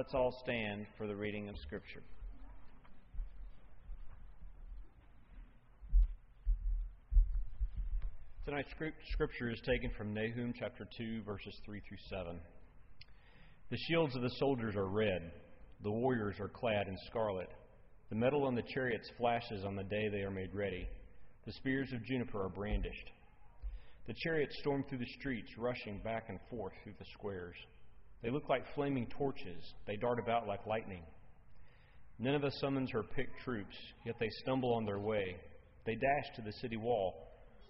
Let's all stand for the reading of Scripture. Tonight's scripture is taken from Nahum chapter 2, verses 3 through 7. The shields of the soldiers are red, the warriors are clad in scarlet. The metal on the chariots flashes on the day they are made ready. The spears of juniper are brandished. The chariots storm through the streets, rushing back and forth through the squares. They look like flaming torches, they dart about like lightning. Nineveh summons her picked troops, yet they stumble on their way. They dash to the city wall.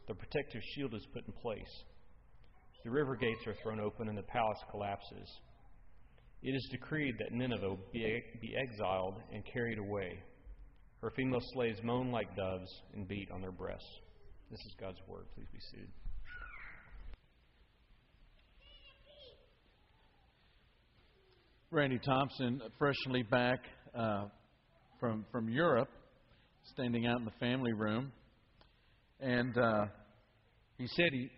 The protective shield is put in place. The river gates are thrown open and the palace collapses. It is decreed that Nineveh be, exiled and carried away. Her female slaves moan like doves and beat on their breasts. This is God's word. Please be seated. Randy Thompson, freshly back uh, from from Europe, standing out in the family room, and uh, he said he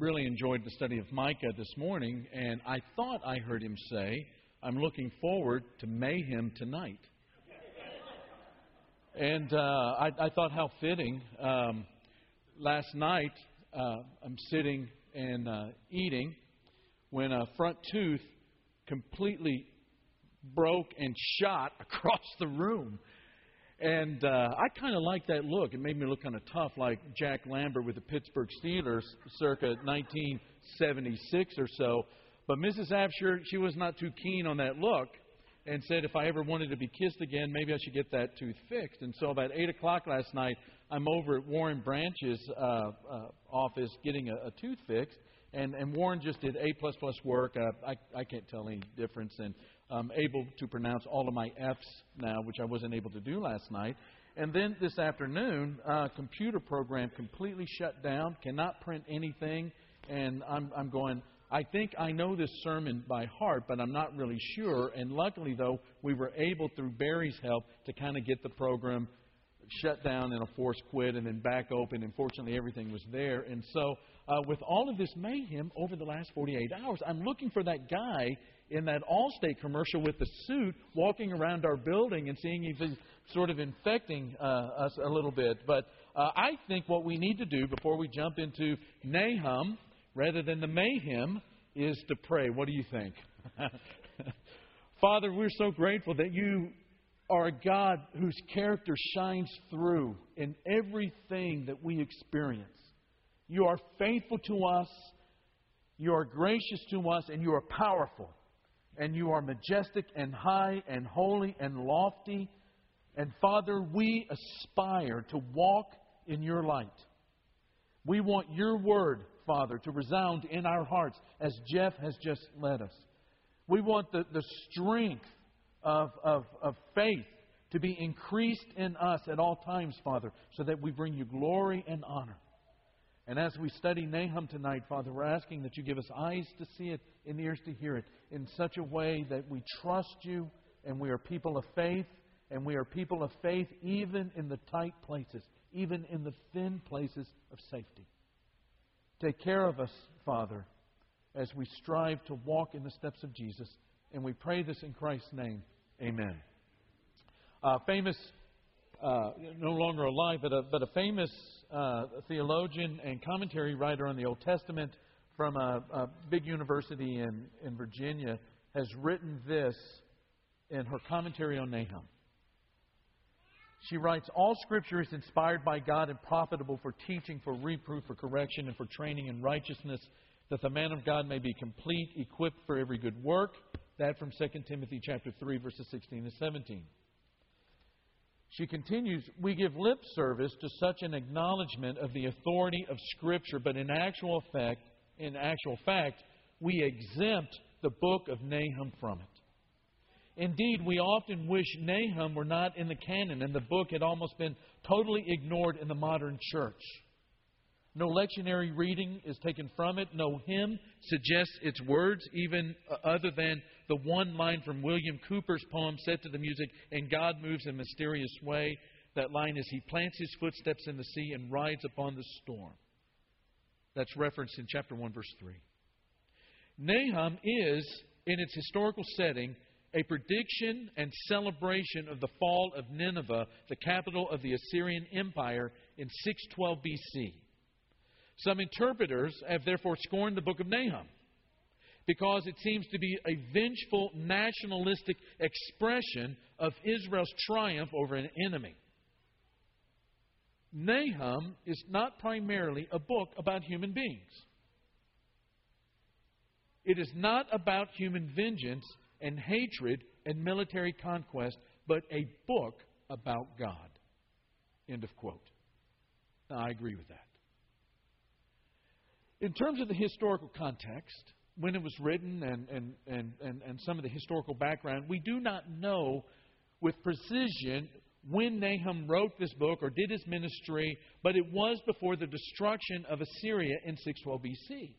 really enjoyed the study of Micah this morning, and I thought I heard him say, "I'm looking forward to mayhem tonight." and uh, I, I thought how fitting. Um, last night, uh, I'm sitting and uh, eating when a front tooth completely broke and shot across the room. And uh, I kind of like that look. It made me look kind of tough, like Jack Lambert with the Pittsburgh Steelers circa 1976 or so. But Mrs. Absher, she was not too keen on that look and said if I ever wanted to be kissed again, maybe I should get that tooth fixed. And so about 8 o'clock last night, I'm over at Warren Branch's uh, uh, office getting a, a tooth fixed and and Warren just did A plus plus work. Uh, I I can't tell any difference, and I'm able to pronounce all of my F's now, which I wasn't able to do last night. And then this afternoon, uh, computer program completely shut down, cannot print anything, and I'm I'm going. I think I know this sermon by heart, but I'm not really sure. And luckily, though, we were able, through Barry's help, to kind of get the program shut down and a forced quit and then back open. And fortunately, everything was there. And so uh, with all of this mayhem over the last 48 hours. I'm looking for that guy in that Allstate commercial with the suit walking around our building and seeing if he's sort of infecting uh, us a little bit. But uh, I think what we need to do before we jump into Nahum rather than the mayhem is to pray. What do you think? Father, we're so grateful that you are a God whose character shines through in everything that we experience. You are faithful to us. You are gracious to us, and you are powerful. And you are majestic and high and holy and lofty. And Father, we aspire to walk in your light. We want your word, Father, to resound in our hearts as Jeff has just led us. We want the, the strength of, of, of faith to be increased in us at all times, Father, so that we bring you glory and honor. And as we study Nahum tonight, Father, we're asking that you give us eyes to see it and ears to hear it in such a way that we trust you and we are people of faith, and we are people of faith even in the tight places, even in the thin places of safety. Take care of us, Father, as we strive to walk in the steps of Jesus. And we pray this in Christ's name. Amen. Uh, famous, uh, no longer alive, but a, but a famous uh, theologian and commentary writer on the Old Testament from a, a big university in, in Virginia, has written this in her commentary on Nahum. She writes, All scripture is inspired by God and profitable for teaching, for reproof, for correction, and for training in righteousness, that the man of God may be complete, equipped for every good work. That from 2 Timothy chapter 3, verses 16 and 17. She continues, we give lip service to such an acknowledgement of the authority of Scripture, but in actual fact, in actual fact, we exempt the book of Nahum from it. Indeed, we often wish Nahum were not in the canon and the book had almost been totally ignored in the modern church. No lectionary reading is taken from it. No hymn suggests its words, even uh, other than the one line from William Cowper's poem set to the music, and God moves in a mysterious way. That line is, He plants His footsteps in the sea and rides upon the storm. That's referenced in chapter 1, verse 3. Nahum is, in its historical setting, a prediction and celebration of the fall of Nineveh, the capital of the Assyrian Empire, in 612 BC. Some interpreters have therefore scorned the book of Nahum because it seems to be a vengeful nationalistic expression of Israel's triumph over an enemy. Nahum is not primarily a book about human beings. It is not about human vengeance and hatred and military conquest, but a book about God. End of quote. Now, I agree with that. In terms of the historical context, when it was written and, and, and, and, and some of the historical background, we do not know with precision when Nahum wrote this book or did his ministry, but it was before the destruction of Assyria in 612 BC.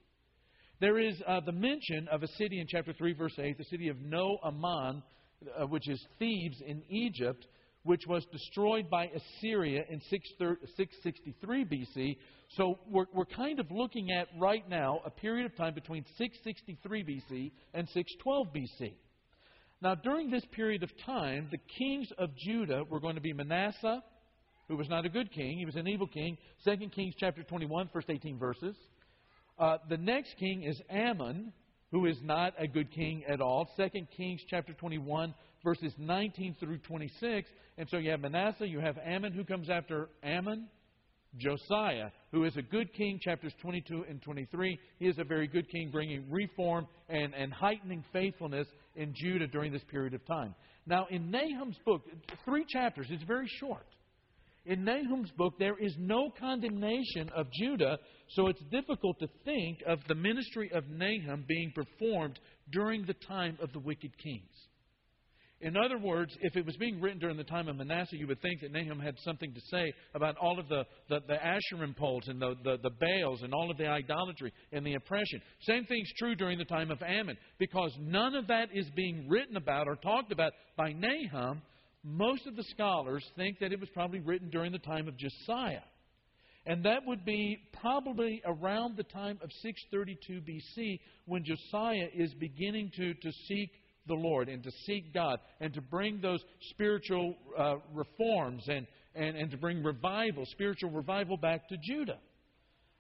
There is uh, the mention of a city in chapter 3, verse 8, the city of No Amon, uh, which is Thebes in Egypt, which was destroyed by Assyria in 663 BC. So we're, we're kind of looking at right now a period of time between 663 BC and 612 BC. Now, during this period of time, the kings of Judah were going to be Manasseh, who was not a good king, he was an evil king. 2 Kings chapter 21, first 18 verses. Uh, the next king is Amon, who is not a good king at all. 2 Kings chapter 21, verses 19 through 26. And so you have Manasseh, you have Amon. who comes after Amon? Josiah, who is a good king, chapters 22 and 23. He is a very good king, bringing reform and, and heightening faithfulness in Judah during this period of time. Now, in Nahum's book, three chapters, it's very short. In Nahum's book, there is no condemnation of Judah, so it's difficult to think of the ministry of Nahum being performed during the time of the wicked kings. In other words, if it was being written during the time of Manasseh, you would think that Nahum had something to say about all of the, the, the Asherim poles and the, the, the Baals and all of the idolatry and the oppression. Same thing's true during the time of Amon. Because none of that is being written about or talked about by Nahum, most of the scholars think that it was probably written during the time of Josiah. And that would be probably around the time of 632 BC when Josiah is beginning to, to seek the Lord and to seek God and to bring those spiritual uh, reforms and, and, and to bring revival, spiritual revival back to Judah.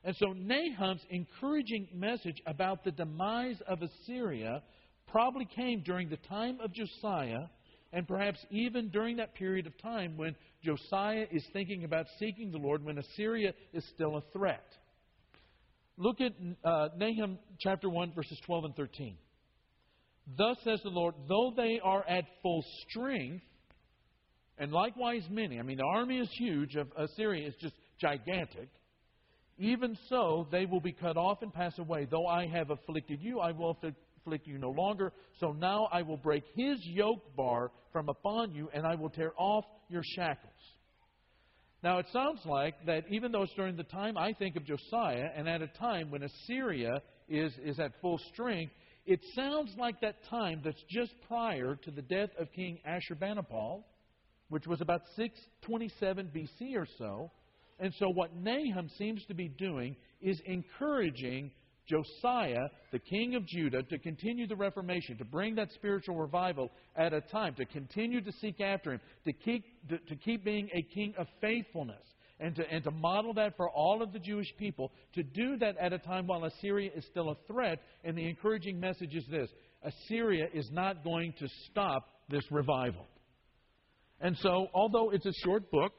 And so Nahum's encouraging message about the demise of Assyria probably came during the time of Josiah and perhaps even during that period of time when Josiah is thinking about seeking the Lord when Assyria is still a threat. Look at uh, Nahum chapter 1, verses 12 and 13. Thus says the Lord, though they are at full strength, and likewise many, I mean, the army is huge, of Assyria is just gigantic. Even so, they will be cut off and pass away. Though I have afflicted you, I will afflict you no longer. So now I will break his yoke bar from upon you, and I will tear off your shackles. Now, it sounds like that even though it's during the time I think of Josiah, and at a time when Assyria is, is at full strength, it sounds like that time that's just prior to the death of King Ashurbanipal, which was about 627 BC or so. And so, what Nahum seems to be doing is encouraging Josiah, the king of Judah, to continue the Reformation, to bring that spiritual revival at a time, to continue to seek after him, to keep, to, to keep being a king of faithfulness and to, and to model that for all of the Jewish people, to do that at a time while Assyria is still a threat. And the encouraging message is this Assyria is not going to stop this revival. And so, although it's a short book,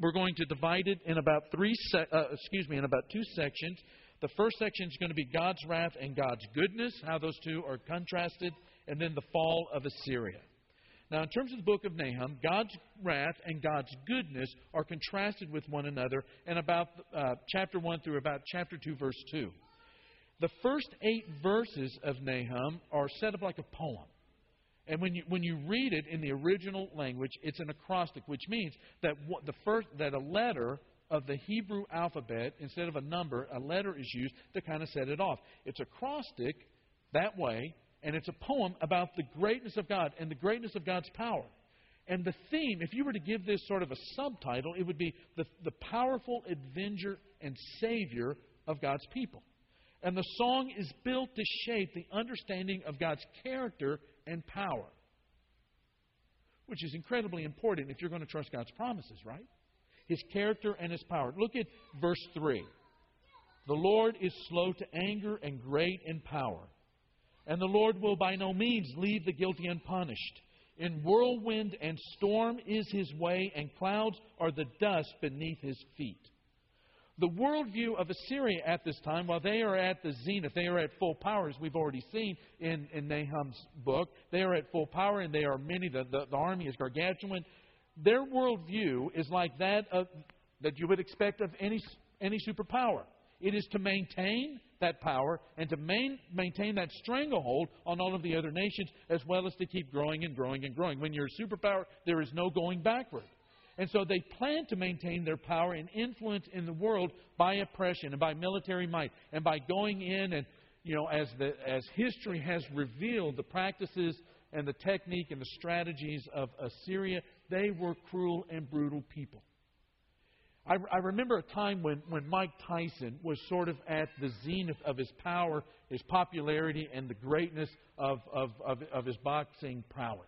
we're going to divide it in about three, se- uh, excuse me, in about two sections. The first section is going to be God's wrath and God's goodness, how those two are contrasted, and then the fall of Assyria. Now, in terms of the book of Nahum, God's wrath and God's goodness are contrasted with one another in about uh, chapter 1 through about chapter 2, verse 2. The first eight verses of Nahum are set up like a poem. And when you, when you read it in the original language, it's an acrostic, which means that, the first, that a letter of the Hebrew alphabet, instead of a number, a letter is used to kind of set it off. It's acrostic that way, and it's a poem about the greatness of God and the greatness of God's power. And the theme, if you were to give this sort of a subtitle, it would be the, the powerful avenger and savior of God's people. And the song is built to shape the understanding of God's character and power. which is incredibly important if you're going to trust God's promises, right? His character and His power. Look at verse 3. The Lord is slow to anger and great in power. And the Lord will by no means leave the guilty unpunished. In whirlwind and storm is his way, and clouds are the dust beneath his feet. The worldview of Assyria at this time, while they are at the zenith, they are at full power, as we've already seen in, in Nahum's book. They are at full power, and they are many. The, the, the army is gargantuan. Their worldview is like that of, that you would expect of any, any superpower. It is to maintain that power and to main, maintain that stranglehold on all of the other nations, as well as to keep growing and growing and growing. When you're a superpower, there is no going backward. And so they plan to maintain their power and influence in the world by oppression and by military might and by going in and, you know, as, the, as history has revealed the practices and the technique and the strategies of Assyria, they were cruel and brutal people. I, I remember a time when, when Mike Tyson was sort of at the zenith of his power, his popularity, and the greatness of, of, of, of his boxing prowess.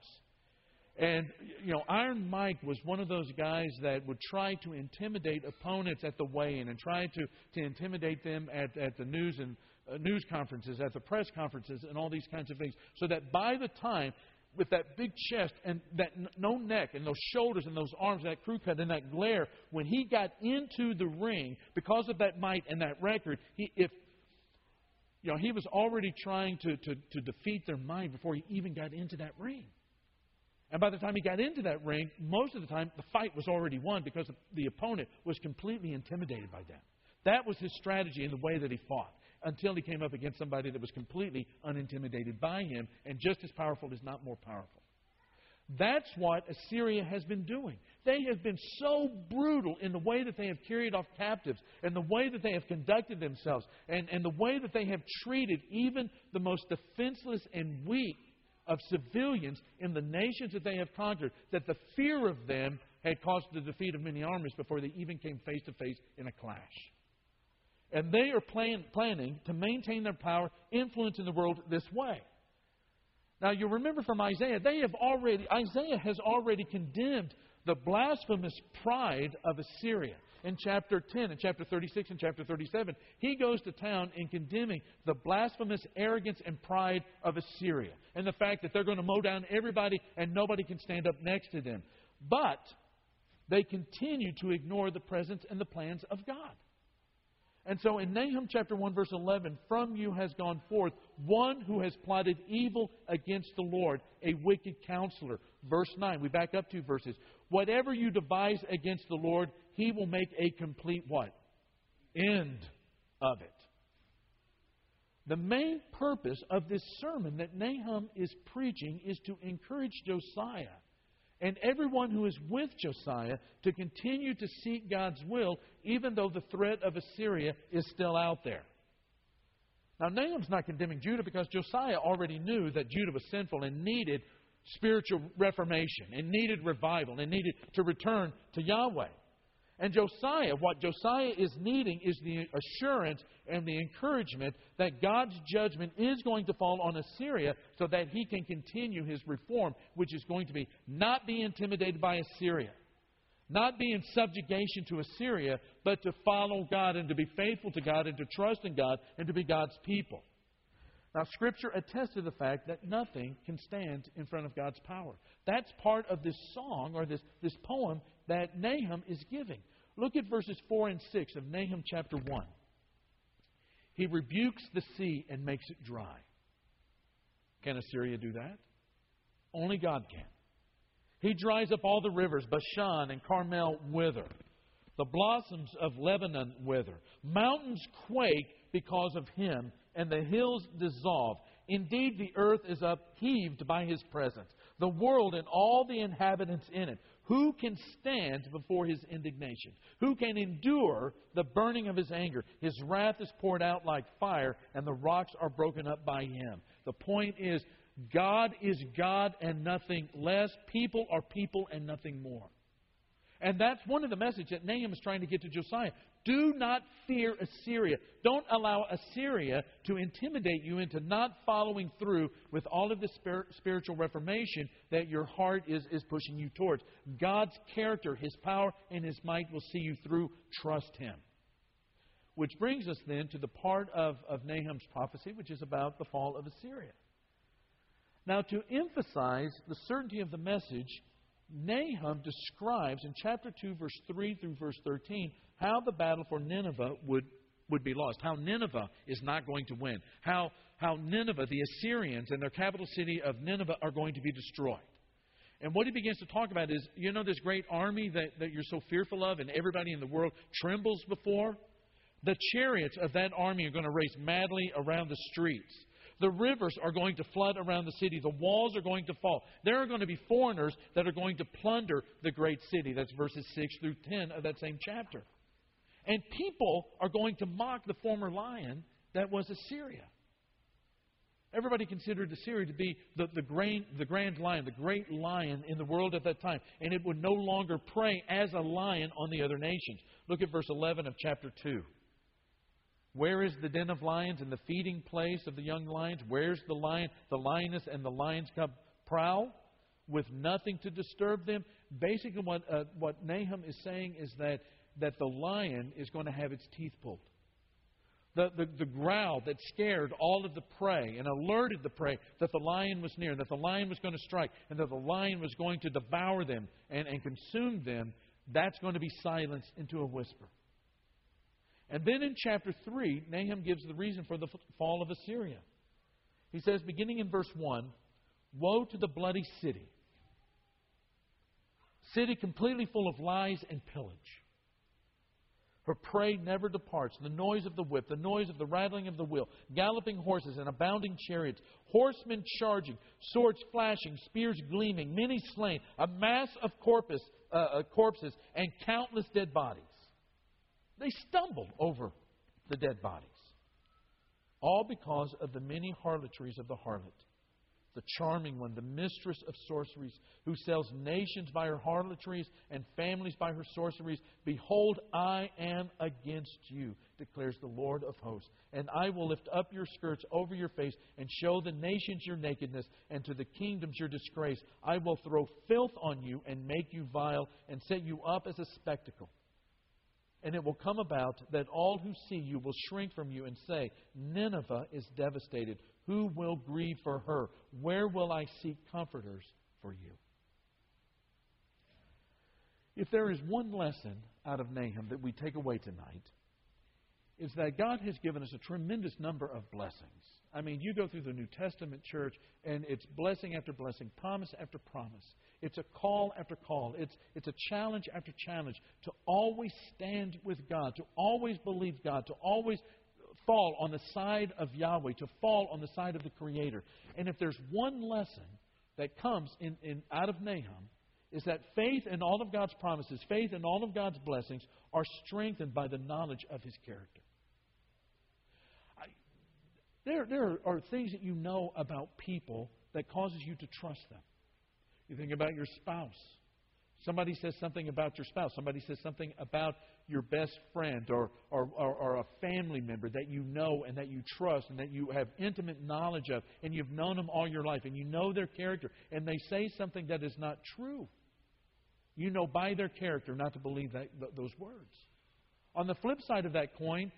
And, you know, Iron Mike was one of those guys that would try to intimidate opponents at the weigh in and try to, to intimidate them at, at the news and uh, news conferences, at the press conferences, and all these kinds of things. So that by the time with that big chest and that no neck and those shoulders and those arms, and that crew cut and that glare, when he got into the ring, because of that might and that record, he, if you know, he was already trying to, to, to defeat their mind before he even got into that ring. And by the time he got into that ring, most of the time the fight was already won because the opponent was completely intimidated by that. That was his strategy in the way that he fought until he came up against somebody that was completely unintimidated by him and just as powerful, if not more powerful. That's what Assyria has been doing. They have been so brutal in the way that they have carried off captives and the way that they have conducted themselves and, and the way that they have treated even the most defenseless and weak of civilians in the nations that they have conquered that the fear of them had caused the defeat of many armies before they even came face to face in a clash. And they are plan, planning to maintain their power, influence in the world this way. Now, you remember from Isaiah, they have already, Isaiah has already condemned the blasphemous pride of Assyria. In chapter 10 and chapter 36 and chapter 37, he goes to town in condemning the blasphemous arrogance and pride of Assyria and the fact that they're going to mow down everybody and nobody can stand up next to them. But they continue to ignore the presence and the plans of God. And so in Nahum chapter 1, verse 11, from you has gone forth one who has plotted evil against the Lord, a wicked counselor. Verse 9, we back up two verses. Whatever you devise against the Lord, he will make a complete what? End of it. The main purpose of this sermon that Nahum is preaching is to encourage Josiah and everyone who is with Josiah to continue to seek God's will, even though the threat of Assyria is still out there. Now, Nahum's not condemning Judah because Josiah already knew that Judah was sinful and needed spiritual reformation, and needed revival, and needed to return to Yahweh. And Josiah, what Josiah is needing is the assurance and the encouragement that God's judgment is going to fall on Assyria so that he can continue his reform, which is going to be not be intimidated by Assyria, not be in subjugation to Assyria, but to follow God and to be faithful to God and to trust in God and to be God's people. Now, Scripture attests to the fact that nothing can stand in front of God's power. That's part of this song or this, this poem that Nahum is giving. Look at verses 4 and 6 of Nahum chapter 1. He rebukes the sea and makes it dry. Can Assyria do that? Only God can. He dries up all the rivers. Bashan and Carmel wither. The blossoms of Lebanon wither. Mountains quake because of him, and the hills dissolve. Indeed, the earth is upheaved by his presence, the world and all the inhabitants in it. Who can stand before his indignation? Who can endure the burning of his anger? His wrath is poured out like fire, and the rocks are broken up by him. The point is, God is God and nothing less. People are people and nothing more. And that's one of the messages that Nahum is trying to get to Josiah. Do not fear Assyria. Don't allow Assyria to intimidate you into not following through with all of the spiritual reformation that your heart is, is pushing you towards. God's character, His power, and His might will see you through. Trust Him. Which brings us then to the part of, of Nahum's prophecy, which is about the fall of Assyria. Now, to emphasize the certainty of the message, Nahum describes in chapter 2, verse 3 through verse 13, how the battle for Nineveh would, would be lost, how Nineveh is not going to win, how, how Nineveh, the Assyrians, and their capital city of Nineveh are going to be destroyed. And what he begins to talk about is you know, this great army that, that you're so fearful of and everybody in the world trembles before? The chariots of that army are going to race madly around the streets. The rivers are going to flood around the city. The walls are going to fall. There are going to be foreigners that are going to plunder the great city. That's verses 6 through 10 of that same chapter. And people are going to mock the former lion that was Assyria. Everybody considered Assyria to be the, the, grand, the grand lion, the great lion in the world at that time. And it would no longer prey as a lion on the other nations. Look at verse 11 of chapter 2. Where is the den of lions and the feeding place of the young lions? Where's the lion, the lioness, and the lion's cub prowl with nothing to disturb them? Basically, what, uh, what Nahum is saying is that, that the lion is going to have its teeth pulled. The, the, the growl that scared all of the prey and alerted the prey that the lion was near, that the lion was going to strike, and that the lion was going to devour them and, and consume them, that's going to be silenced into a whisper. And then in chapter 3, Nahum gives the reason for the fall of Assyria. He says, beginning in verse 1, Woe to the bloody city, city completely full of lies and pillage. Her prey never departs. The noise of the whip, the noise of the rattling of the wheel, galloping horses and abounding chariots, horsemen charging, swords flashing, spears gleaming, many slain, a mass of corpus, uh, uh corpses, and countless dead bodies. They stumbled over the dead bodies. All because of the many harlotries of the harlot, the charming one, the mistress of sorceries, who sells nations by her harlotries and families by her sorceries. Behold, I am against you, declares the Lord of hosts. And I will lift up your skirts over your face and show the nations your nakedness and to the kingdoms your disgrace. I will throw filth on you and make you vile and set you up as a spectacle. And it will come about that all who see you will shrink from you and say, Nineveh is devastated. Who will grieve for her? Where will I seek comforters for you? If there is one lesson out of Nahum that we take away tonight, is that God has given us a tremendous number of blessings. I mean, you go through the New Testament church, and it's blessing after blessing, promise after promise. It's a call after call. It's, it's a challenge after challenge to always stand with God, to always believe God, to always fall on the side of Yahweh, to fall on the side of the Creator. And if there's one lesson that comes in, in, out of Nahum, is that faith in all of God's promises, faith in all of God's blessings, are strengthened by the knowledge of His character. There, there are things that you know about people that causes you to trust them. You think about your spouse. Somebody says something about your spouse. Somebody says something about your best friend or, or, or, or, a family member that you know and that you trust and that you have intimate knowledge of and you've known them all your life and you know their character and they say something that is not true. You know by their character not to believe that, those words. On the flip side of that coin,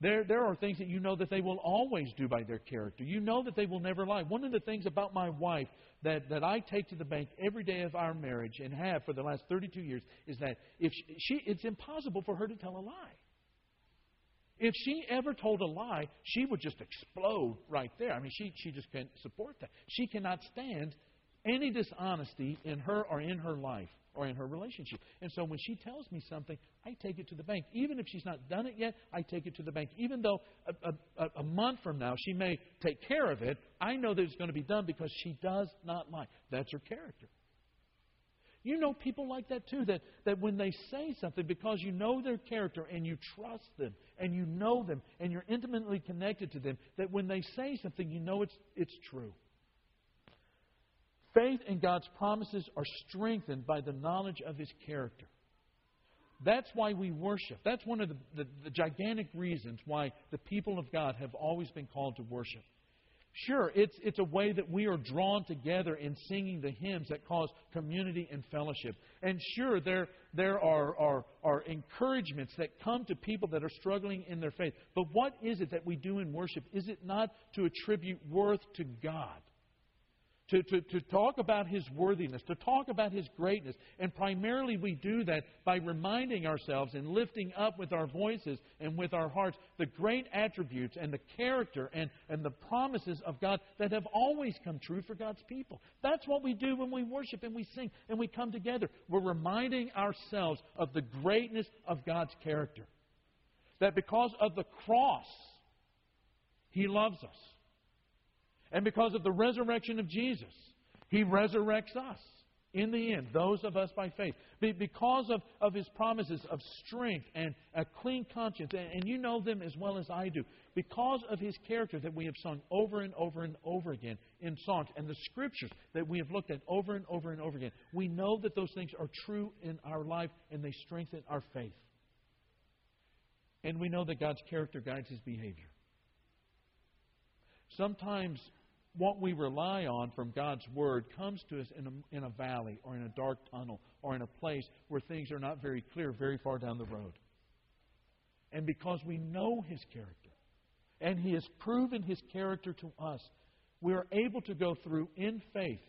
there, there are things that you know that they will always do by their character. You know that they will never lie. One of the things about my wife that, that I take to the bank every day of our marriage and have for the last 32 years is that if she, she, it's impossible for her to tell a lie. If she ever told a lie, she would just explode right there. I mean, she, she just can't support that. She cannot stand any dishonesty in her or in her life or in her relationship. And so when she tells me something, I take it to the bank. Even if she's not done it yet, I take it to the bank. Even though a, a, a month from now she may take care of it, I know that it's going to be done because she does not lie. That's her character. You know people like that too, that, that when they say something, because you know their character and you trust them and you know them and you're intimately connected to them, that when they say something, you know it's, it's true. Faith in God's promises are strengthened by the knowledge of His character. That's why we worship. That's one of the, the, the, gigantic reasons why the people of God have always been called to worship. Sure, it's, it's a way that we are drawn together in singing the hymns that cause community and fellowship. And sure, there, there are, are, are encouragements that come to people that are struggling in their faith. But what is it that we do in worship? Is it not to attribute worth to God? To, to, to talk about His worthiness, to talk about His greatness. And primarily we do that by reminding ourselves and lifting up with our voices and with our hearts the great attributes and the character and, and the promises of God that have always come true for God's people. That's what we do when we worship and we sing and we come together. We're reminding ourselves of the greatness of God's character. That because of the cross, He loves us. And because of the resurrection of Jesus, He resurrects us in the end, those of us by faith. Because of, of His promises of strength and a clean conscience, and, and you know them as well as I do, because of His character that we have sung over and over and over again in songs, and the scriptures that we have looked at over and over and over again, we know that those things are true in our life and they strengthen our faith. And we know that God's character guides His behavior. Sometimes what we rely on from God's Word comes to us in a, in a valley or in a dark tunnel or in a place where things are not very clear, very far down the road. And because we know His character and He has proven His character to us, we are able to go through in faith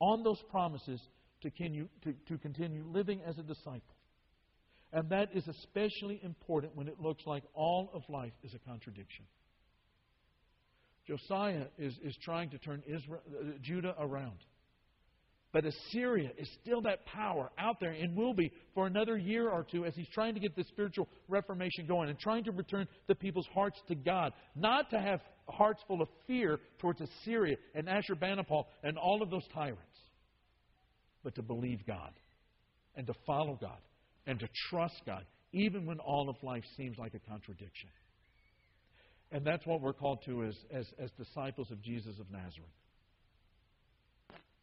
on those promises to continue, to, to continue living as a disciple. And that is especially important when it looks like all of life is a contradiction. Josiah is, is trying to turn Israel, uh, Judah around. But Assyria is still that power out there and will be for another year or two as he's trying to get the spiritual reformation going and trying to return the people's hearts to God. Not to have hearts full of fear towards Assyria and Ashurbanipal and all of those tyrants, but to believe God and to follow God and to trust God, even when all of life seems like a contradiction. And that's what we're called to as, as, as disciples of Jesus of Nazareth.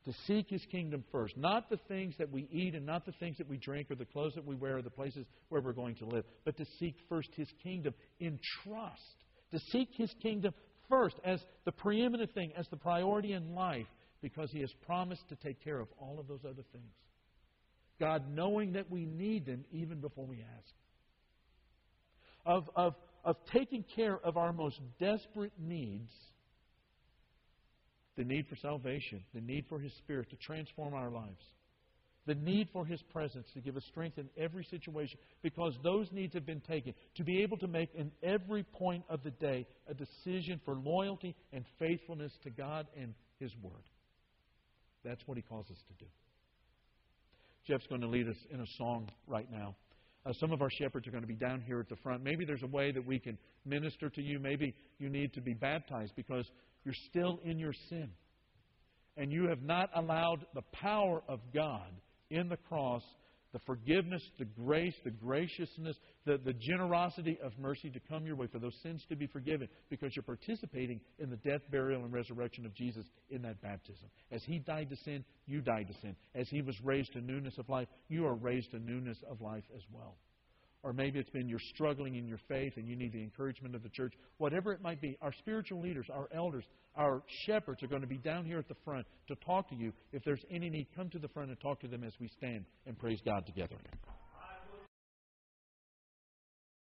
To seek his kingdom first. Not the things that we eat and not the things that we drink or the clothes that we wear or the places where we're going to live, but to seek first his kingdom in trust. To seek his kingdom first as the preeminent thing, as the priority in life, because he has promised to take care of all of those other things. God knowing that we need them even before we ask. Of, of of taking care of our most desperate needs the need for salvation, the need for His Spirit to transform our lives, the need for His presence to give us strength in every situation, because those needs have been taken. To be able to make in every point of the day a decision for loyalty and faithfulness to God and His Word. That's what He calls us to do. Jeff's going to lead us in a song right now. Uh, some of our shepherds are going to be down here at the front. Maybe there's a way that we can minister to you. Maybe you need to be baptized because you're still in your sin. And you have not allowed the power of God in the cross the forgiveness, the grace, the graciousness, the, the generosity of mercy to come your way, for those sins to be forgiven, because you're participating in the death, burial, and resurrection of Jesus in that baptism. As He died to sin, you died to sin. As He was raised to newness of life, you are raised to newness of life as well. Or maybe it's been you're struggling in your faith and you need the encouragement of the church. Whatever it might be, our spiritual leaders, our elders, our shepherds are going to be down here at the front to talk to you. If there's any need, come to the front and talk to them as we stand and praise God together.